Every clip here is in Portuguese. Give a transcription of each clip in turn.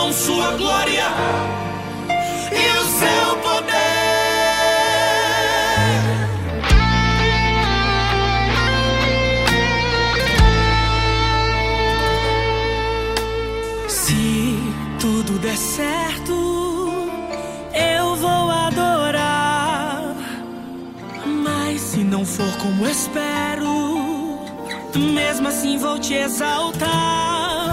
proclamam sua glória e o seu poder. Se tudo der certo, eu vou adorar. Mas se não for como espero, mesmo assim vou te exaltar.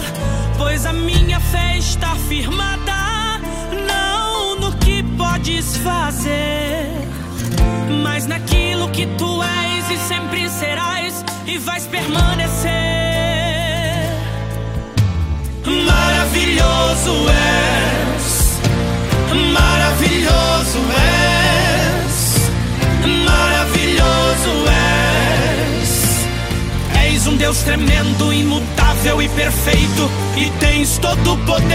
Pois a minha fé está firmada, não no que podes fazer, mas naquilo que tu és e sempre serás e vais permanecer. Deus tremendo, imutável e perfeito, e tens todo o poder.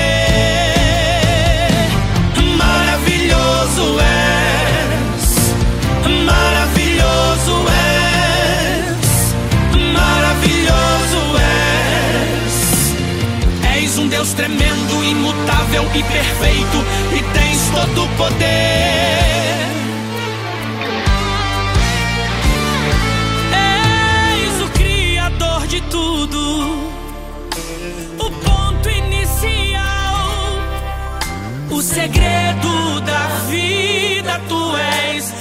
Maravilhoso és, maravilhoso és, maravilhoso és. És um Deus tremendo, imutável e perfeito, e tens todo o poder. O segredo da vida. Tu és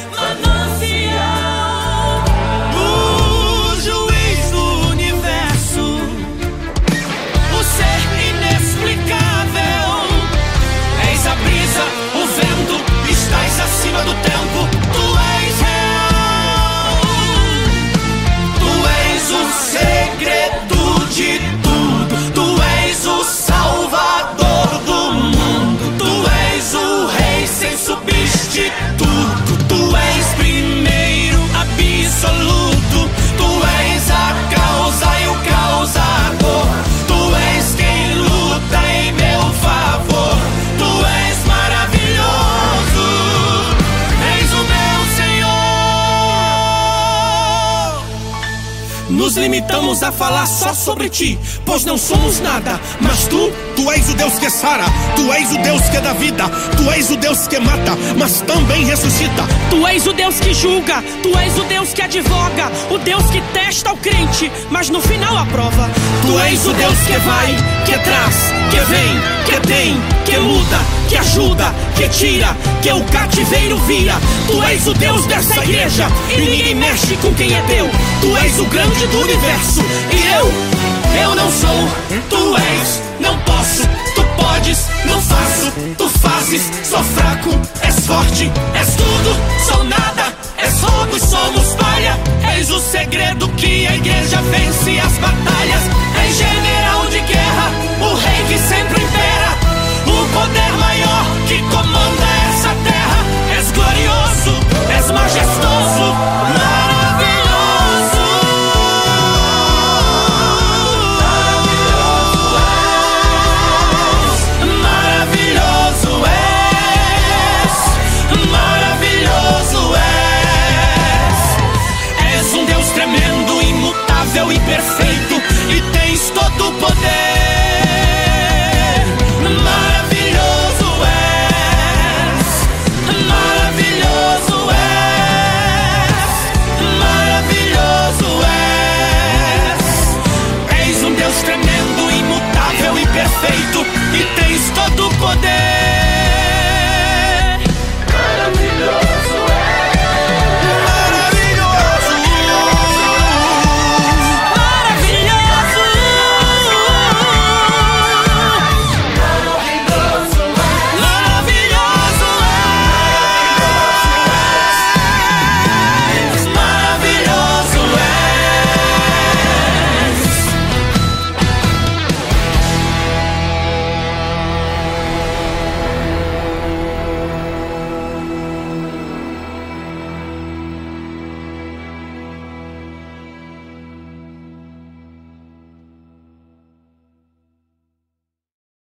Nos limitamos a falar só sobre ti, pois não somos nada, mas tu, tu és o Deus que sara, tu és o Deus que dá vida, tu és o Deus que mata, mas também ressuscita. Tu és o Deus que julga, tu és o Deus que advoga, o Deus que testa o crente, mas no final aprova. Tu és o Deus que vai, que traz, que vem, que tem, que muda, que ajuda, que tira, que o cativeiro vira. Tu és o Deus dessa igreja e ninguém mexe com quem é teu. Tu és o grande do universo. E eu, eu não sou, tu és, não posso, tu podes, não faço, tu fazes, sou fraco, és forte, és tudo, sou nada, és roubo, somos palha, és o segredo